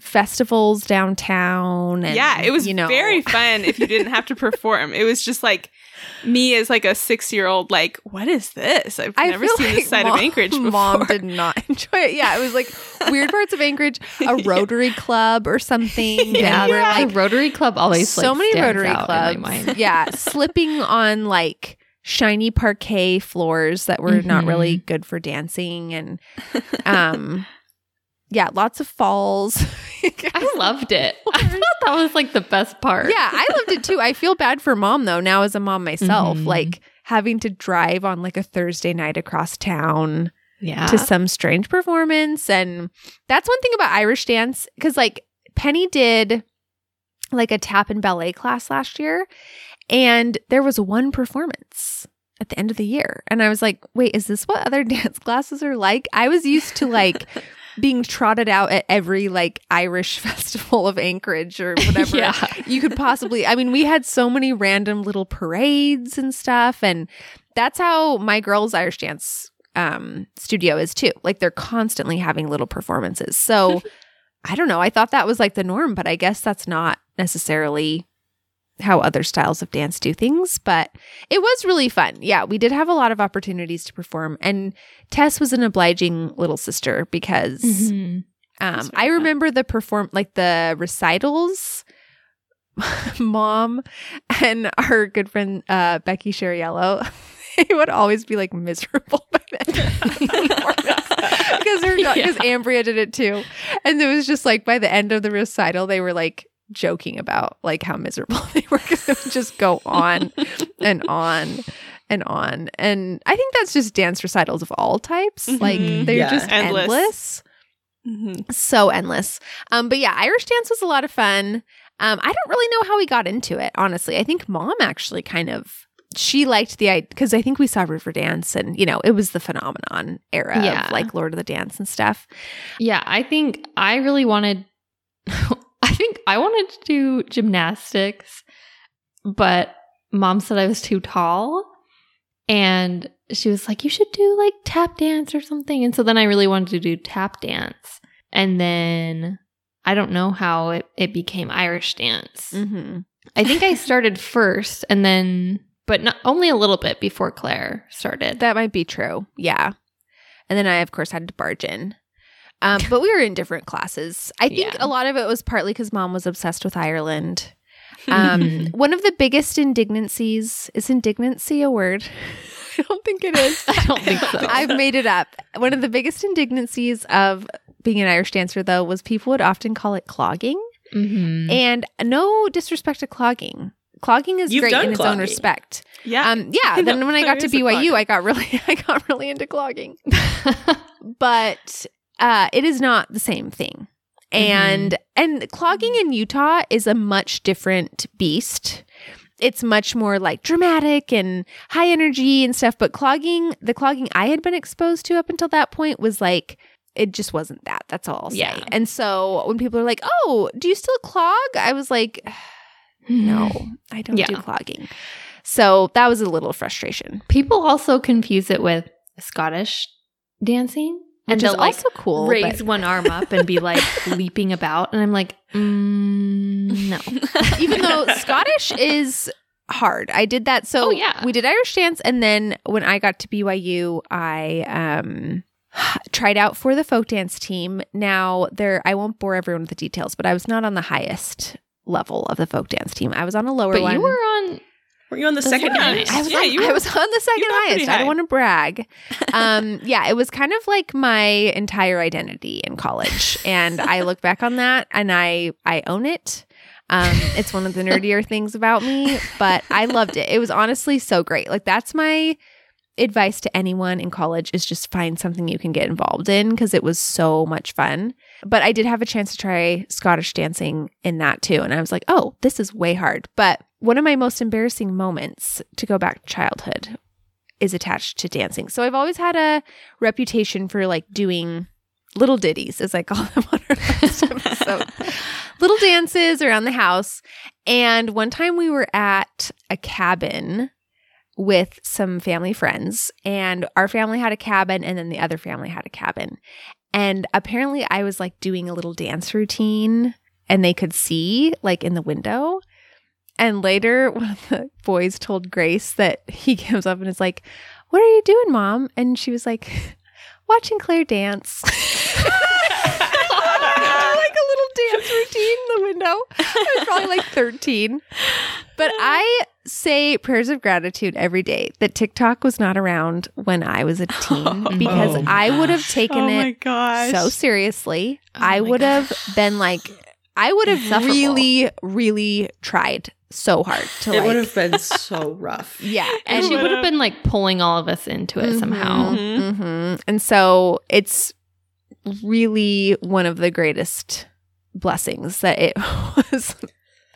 festivals downtown and yeah, it was you know very fun if you didn't have to perform. It was just like me as like a six year old, like, what is this? I've I never seen like this side mom, of Anchorage before. Mom did not enjoy it. Yeah, it was like weird parts of Anchorage, a Rotary Club or something. Yeah, and we're the like Rotary Club always so like, many Rotary out in clubs. my mind. yeah, slipping on like shiny parquet floors that were not Mhm. really good for dancing, and um, yeah, lots of falls. I loved it. I thought that was like the best part. Yeah, I loved it too. I feel bad for mom though. Now as a mom myself, Mhm. like having to drive on like a Thursday night across town yeah. to some strange performance, and that's one thing about Irish dance because like Penny did like a tap and ballet class last year, and there was one performance at the end of the year, and I was like, wait, is this what other dance classes are like? I was used to like. Being trotted out at every like Irish festival of Anchorage or whatever yeah. you could possibly i mean we had so many random little parades and stuff and that's how my girls irish dance um studio is too. Like they're constantly having little performances. So i don't know. I thought that was like the norm but i guess that's not necessarily how other styles of dance do things but it was really fun yeah we did have a lot of opportunities to perform and tess was an obliging little sister because Mhm. um, I fun. remember the perform like the recitals. Mom and our good friend uh, Becky Shariello, they would always be like miserable by the end of because because Ambria did it too, and it was just like by the end of the recital they were like joking about like how miserable they were because it would just go on and on and on, and I think that's just dance recitals of all types. Like Mhm. they're Yeah. just Endless. endless Mhm. so endless. Um, but yeah, Irish dance was a lot of fun. Um, I don't really know how we got into it, honestly. I think mom actually kind of she liked the idea because I think we saw Riverdance and you know it was the phenomenon era Yeah. of like Lord of the Dance and stuff. Yeah, I think I really wanted I think I wanted to do gymnastics, but mom said I was too tall. And she was like, You should do like tap dance or something. And so then I really wanted to do tap dance. And then I don't know how it, it became Irish dance. Mm-hmm. I think I started first and then, but not, only a little bit before Claire started. That might be true. Yeah, and then I of course had to barge in. Um, but we were in different classes. I think Yeah. a lot of it was partly because mom was obsessed with Ireland. Um, one of the biggest indignancies is indignancy a word? I don't think it is. I don't think so. I've made it up. One of the biggest indignancies of being an Irish dancer, though, was people would often call it clogging. Mhm. And no disrespect to clogging. Clogging is You've great in its own respect. Yeah. Um, yeah. Then when I got to there is a BYU. I got really, I got really into clogging. but uh, it is not the same thing. And and clogging in Utah is a much different beast. It's much more like dramatic and high energy and stuff. But clogging, the clogging I had been exposed to up until that point was like it just wasn't that. That's all I'll say. Yeah. And so when people are like, "Oh, do you still clog?" I was like, "No, I don't do clogging." So that was a little frustration, People also confuse it with Scottish dancing. And they'll like also cool. raise but one arm up and be like leaping about. And I'm like, mm, no. even though Scottish is hard, I did that. So Oh, yeah. we did Irish dance, and then when I got to BYU, I um tried out for the folk dance team. Now there, I won't bore everyone with the details, but I was not on the highest level of the folk dance team. I was on a lower But one. you were on. Were you on the second highest? I was, Yeah, on, you I was on the second highest. I don't want to brag. Um, yeah, it was kind of like my entire identity in college, and I look back on that and I I own it. Um, it's one of the nerdier things about me, but I loved it. It was honestly so great. Like that's my advice to anyone in college is just find something you can get involved in because it was so much fun. But I did have a chance to try Scottish dancing in that too. And I was like, oh, this is way hard. But one of my most embarrassing moments to go back to childhood is attached to dancing. So I've always had a reputation for like doing little ditties, as I call them on our last episode. little dances around the house. And one time we were at a cabin with some family friends, and our family had a cabin, and then the other family had a cabin. And apparently, I was like doing a little dance routine, and they could see like in the window. And later, one of the boys told Grace that he comes up and is like, What are you doing, mom? And she was like, Watching Claire dance. like a little dance routine in the window. I was probably like 13. But I say prayers of gratitude every day that TikTok was not around when I was a teen because Oh. I would have taken oh it so seriously. Oh I would have been like, I would have really, really tried so hard to it like, would have been so rough. yeah. And And she would have been like pulling all of us into it somehow. Mhm. mhm. And so it's really one of the greatest blessings that it was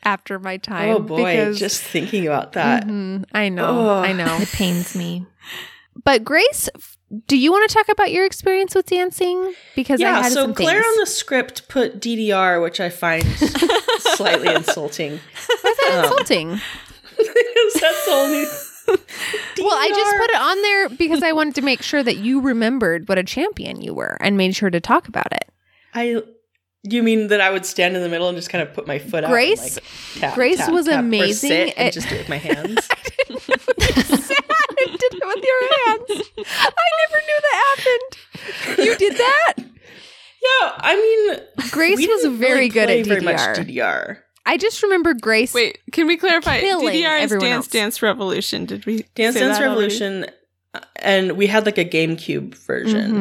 after my time. Oh boy, because- just thinking about that. Mhm. I know, Ugh. I know. It pains me. But Grace, do you want to talk about your experience with dancing? Because I Yeah, had so some Claire things. on the script put DDR, which I find slightly insulting. Why is that um, insulting? Because that's the only. Well, I just put it on there because I wanted to make sure that you remembered what a champion you were and made sure to talk about it. I. You mean that I would stand in the middle and just kind of put my foot out? Grace- like, tap, Grace tap, was tap, or amazing sit and just do it with my hands. I did it with your hands. I never knew that happened. You did that? yeah, I mean, Grace we was very really good play at very much DDR. DDR. I just remember Grace. Wait, can we clarify? DDR is Dance else. Dance Revolution. Did we Dance say Dance that already? Revolution, uh, and we had like a GameCube version.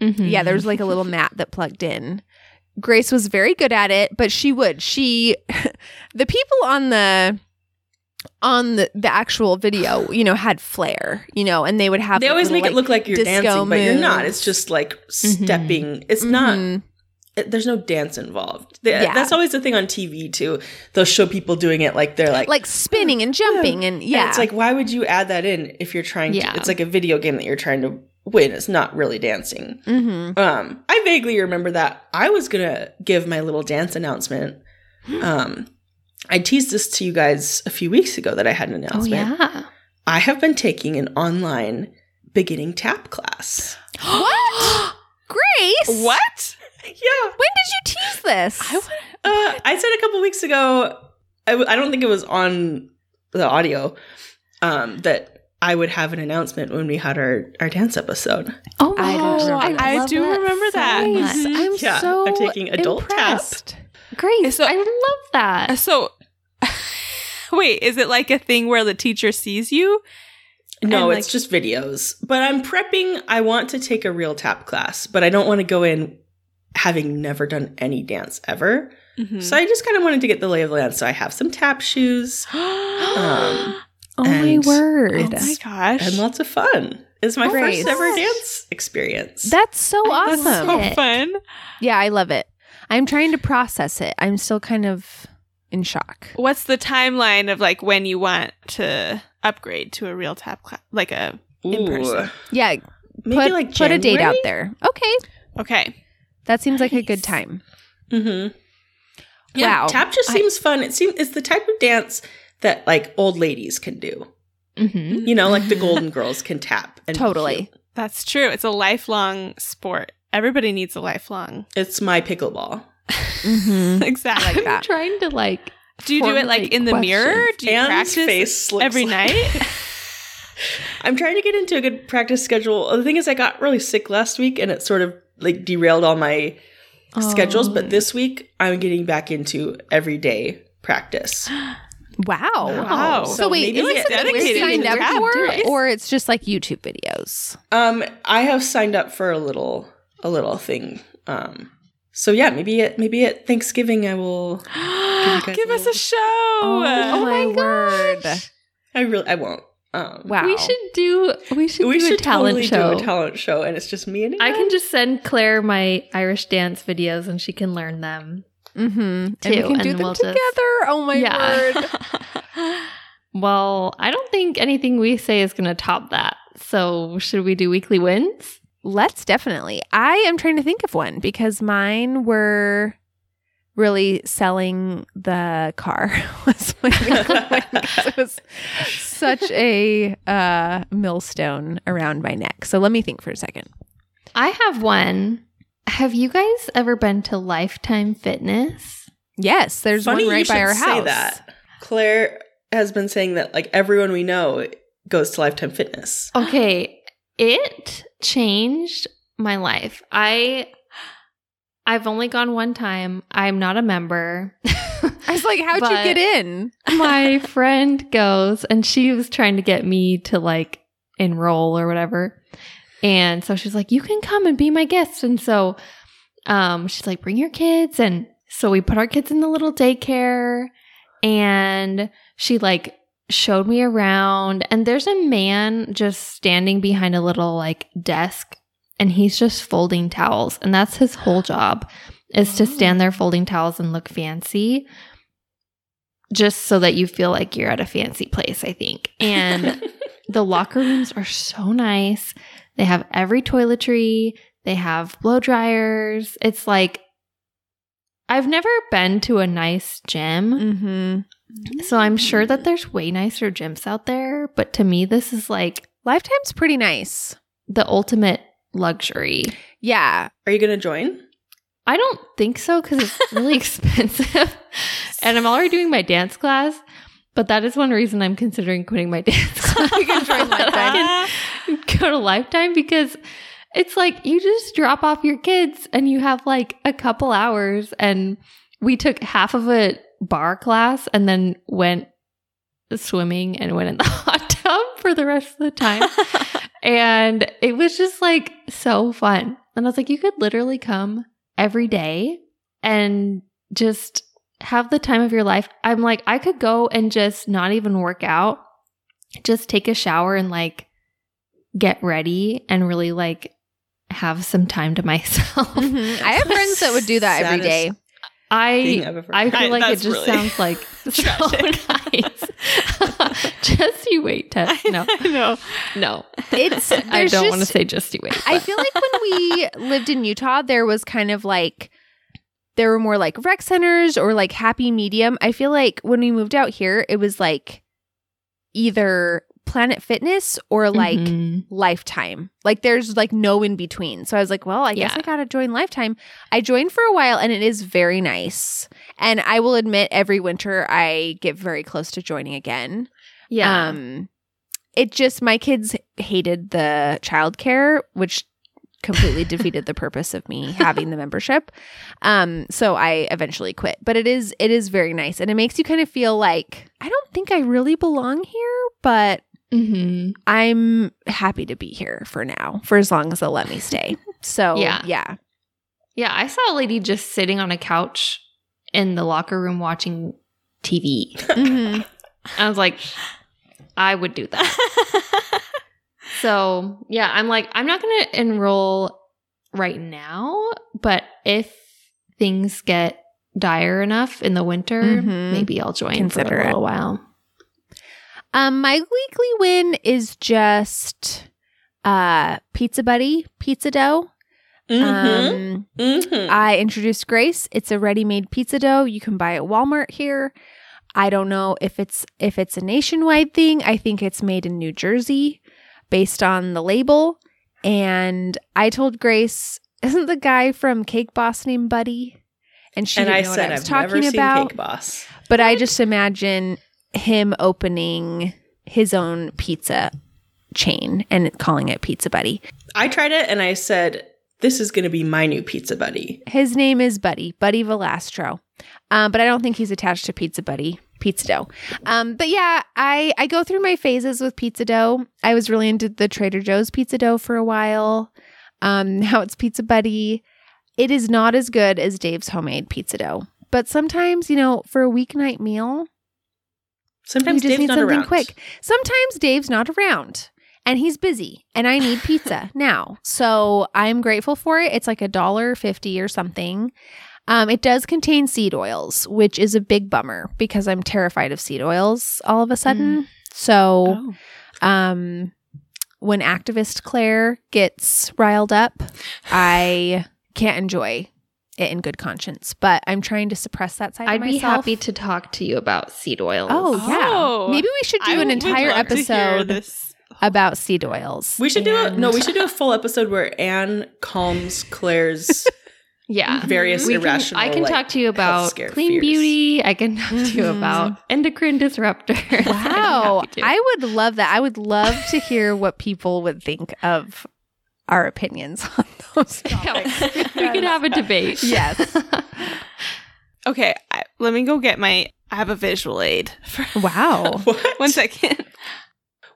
Mhm. Mhm. Yeah, there was like a little mat that plugged in. Grace was very good at it, but she would. She the people on the on the, the actual video, you know, had flair, you know, and they would have They always little, make like, it look like you're dancing, but you're not. It's just like Mhm. stepping. It's not. Mhm. It, there's no dance involved. They- Yeah. That's always the thing on TV too. They'll show people doing it like they're like, like spinning and jumping and and yeah. it's like why would you add that in if you're trying Yeah. to? It's like a video game that you're trying to win. It's not really dancing. Mhm. Um, I vaguely remember that I was gonna give my little dance announcement. Um, I teased this to you guys a few weeks ago that I had an announcement. Oh announcement. yeah. I have been taking an online beginning tap class. What? Grace? What? Yeah, When did you tease this? I uh, I said a couple weeks ago. I, w- I don't think it was on the audio um, that I would have an announcement when we had our our dance episode. Oh, I don't remember. I love do remember so that. much. Mhm. I'm Yeah, so I'm taking adult tap. Impressed. Grace, So- I love that. So, wait, is it like a thing where the teacher sees you? No, And, it's like- just videos. But I'm prepping. I want to take a real tap class, but I don't want to go in having never done any dance ever. Mhm. So I just kind of wanted to get the lay of the land. So I have some tap shoes um, Oh my And- word. oh my gosh. and lots of fun. It's my Great. first ever dance experience. That's so awesome. love so fun. Yeah, I love it. I'm trying to process it. I'm still kind of in shock. What's the timeline of like when you want to upgrade to a real tap class? Like a in person. Yeah, Maybe put, like put a date out there. Okay. okay. That seems like a good time. Mm-hmm. Yeah, Wow. tap just I- seems fun. It seems it's the type of dance that like old ladies can do. Mm-hmm. You know, like the Golden Girls can tap. And Totally. That's true. It's a lifelong sport. Everybody needs a lifelong. It's my pickleball. Mm-hmm. Exactly. like. I'm trying to like. Do you do it like in the mirror? questions. Do you Anne's practice face slips every like- night? I'm trying to get into a good practice schedule. The thing is, I got really sick last week, and it sort of like derailed all my schedules. Oh. But this week, I'm getting back into everyday practice. Wow. Wow. So, wait, maybe is like this something dedicated you're signed up for, or it's just like YouTube videos? Um, I have signed up for a little, a little thing. Um, so yeah, maybe at maybe at Thanksgiving, I will. guys Give us a show. Oh, my word! I really, I won't. Um, Wow. We should do. We should we do should a talent totally show. do a talent show, and it's just me and I can just send Claire my Irish dance videos, and she can learn them. Mm-hmm. And we Too, can do them we'll just- together. Oh my Yeah. word! Well, I don't think anything we say is going to top that. So, should we do weekly wins? Let's definitely. I am trying to think of one because mine were really selling the car was my weekly it was such a uh, millstone around my neck. So let me think for a second. I have one. Have you guys ever been to Lifetime Fitness? Yes, there's Funny one you right by our say house. that. Claire has been saying that like everyone we know goes to Lifetime Fitness. Okay, it changed my life. I I've only gone one time. I'm not a member. I was like, how'd you get in? my friend goes and she was trying to get me to like enroll or whatever. And so she's like, you can come and be my guest. And so um, she's like, bring your kids. And so we put our kids in the little daycare and she like showed me around. And there's a man just standing behind a little like desk and he's just folding towels. And that's his whole job is to stand there folding towels and look fancy just so that you feel like you're at a fancy place, I think. And the locker rooms are so nice. They have every toiletry, they have blow dryers. It's like I've never been to a nice gym, Mm-hmm. So I'm sure that there's way nicer gyms out there, but to me this is like Lifetime's pretty nice. the ultimate luxury. Yeah. Are you gonna join? I don't think so because it's really expensive. And I'm already doing my dance class, but that is one reason I'm considering quitting my dance class. You can join That I can go to Lifetime because it's like you just drop off your kids and you have like a couple hours. And we took half of a barre class and then went swimming and went in the hot tub for the rest of the time. and it was just like so fun. And I was like, you could literally come every day and just have the time of your life. I'm like, I could go and just not even work out, just take a shower and like get ready and really like have some time to myself. Mhm. I have friends that would do that every day. Thing I I've ever I feel like it just really sounds like so tragic. nice. just you wait, Tess. No, I know. no. It's I don't want to say just you wait. I feel like when we lived in Utah, there was kind of like there were more like rec centers or like happy medium. I feel like when we moved out here, it was like either Planet Fitness or like Mhm. Lifetime. Like there's like no in between. So I was like, well, I guess Yeah. I got to join Lifetime. I joined for a while and it is very nice. And I will admit every winter I get very close to joining again. yeah. Um it just my kids hated the childcare, which completely defeated the purpose of me having the membership. Um so I eventually quit. But it is it is very nice and it makes you kind of feel like I don't think I really belong here, but Mhm. I'm happy to be here for now, for as long as they'll let me stay. So Yeah. yeah. Yeah, I saw a lady just sitting on a couch in the locker room watching TV. Mhm. I was like, I would do that. so yeah, I'm like, I'm not going to enroll right now, but if things get dire enough in the winter, Mhm. maybe I'll join Consider for a it. little while. Um, my weekly win is just uh Pizza Buddy pizza dough. Mm-hmm. Um, mm-hmm. I introduced Grace. It's a ready-made pizza dough. You can buy at Walmart here. I don't know if it's if it's a nationwide thing. I think it's made in New Jersey based on the label. And I told Grace, isn't the guy from Cake Boss named Buddy? And she and didn't I know said what I was I've talking never seen about. Cake Boss. But I just imagine him opening his own pizza chain and calling it Pizza Buddy. I tried it and I said, "This is going to be my new pizza buddy." His name is Buddy, Buddy Valastro. Um, but I don't think he's attached to Pizza Buddy, Pizza Dough. Um, but yeah, I, I go through my phases with pizza dough. I was really into the Trader Joe's pizza dough for a while. Um, now it's Pizza Buddy. It is not as good as Dave's homemade pizza dough. But sometimes, you know, for a weeknight meal, Sometimes Dave's not around. quick. Sometimes Dave's not around and he's busy and I need pizza now. So I'm grateful for it. It's like a dollar fifty or something. Um, it does contain seed oils, which is a big bummer because I'm terrified of seed oils all of a sudden. So Oh. um, when activist Claire gets riled up, I can't enjoy it in good conscience. But I'm trying to suppress that side of myself. I'd be happy to talk to you about seed oils. Oh, yeah. Oh. Maybe we should do I an entire love to hear episode about seed oils. We should do a no. We should do a full episode where Anne calms Claire's yeah. various We can- irrational. I can like, talk to you about clean fears. beauty. I can talk to you Mhm. about endocrine disruptors. Wow. I'm happy to. I would love that. I would love to hear what people would think of our opinions on those topics. we could have a debate. Yes. Okay, I, let me go get my. I have a visual aid. For, Wow. What? one second.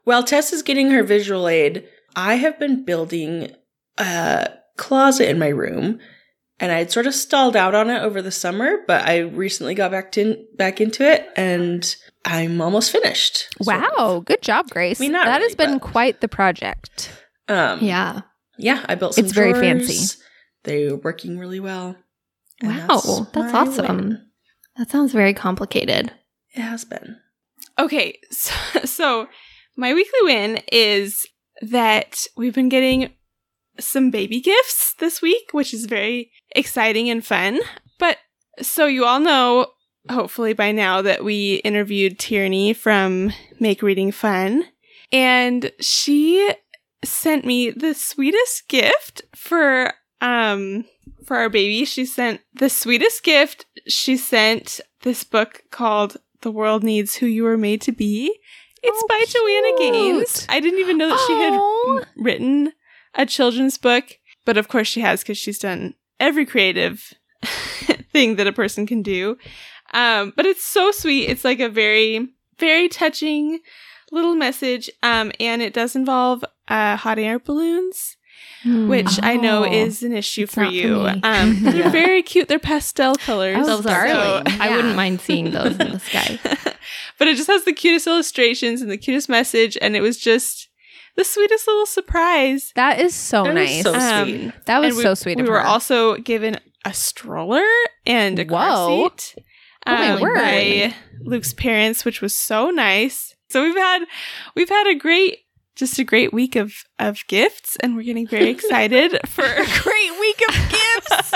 While Tess is getting her visual aid, I have been building a closet in my room, and I had sort of stalled out on it over the summer, but I recently got back to back into it, and I'm almost finished. sort of. Wow. Good job, Grace. I mean, not that has been but- quite the project. Um, Yeah. Yeah, I built some. It's very drawers. fancy. They're working really well. Wow, that's my awesome. win. That sounds very complicated. It has been. Okay, so, so my weekly win is that we've been getting some baby gifts this week, which is very exciting and fun. But so you all know, hopefully by now, that we interviewed Tierney from Make Reading Fun, and she sent me the sweetest gift for um for our baby. She sent the sweetest gift. She sent this book called The World Needs Who You Were Made to Be. It's Oh, by Joanna Gaines. I didn't even know that she had written a children's book, but of course she has because she's done every creative thing that a person can do. Um, but it's so sweet. It's like a very, very touching little message. Um, and it does involve uh, hot air balloons, which I know Oh. is an issue for not for you. me. um, they're Yeah. very cute. They're pastel colors. Oh, Those are darling. I wouldn't mind seeing those in the sky. but it just has the cutest illustrations and the cutest message, and it was just the sweetest little surprise. That is so That is nice. so Um, sweet. that was we, so sweet We of were her. also given a stroller and a car seat Oh my um, word. by Luke's parents, which was so nice. So we've had we've had a great just a great week of of gifts, and we're getting very excited for a great week of gifts.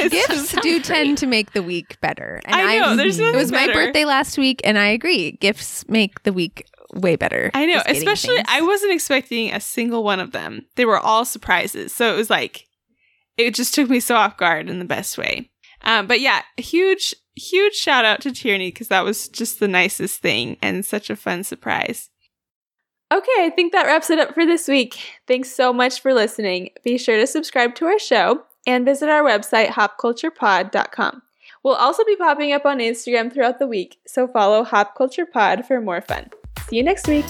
Gifts do tend to make the week better. And I know, I've- there's It was my birthday last week, and I agree. Gifts make the week way better. I know, especially things. I wasn't expecting a single one of them. They were all surprises. So it was like it just took me so off guard in the best way. Um, but yeah, a huge, huge shout out to Tierney because that was just the nicest thing and such a fun surprise. Okay, I think that wraps it up for this week. Thanks so much for listening. Be sure to subscribe to our show and visit our website, hopculturepod.com. We'll also be popping up on Instagram throughout the week, so follow Hop Culture Pod for more fun. See you next week.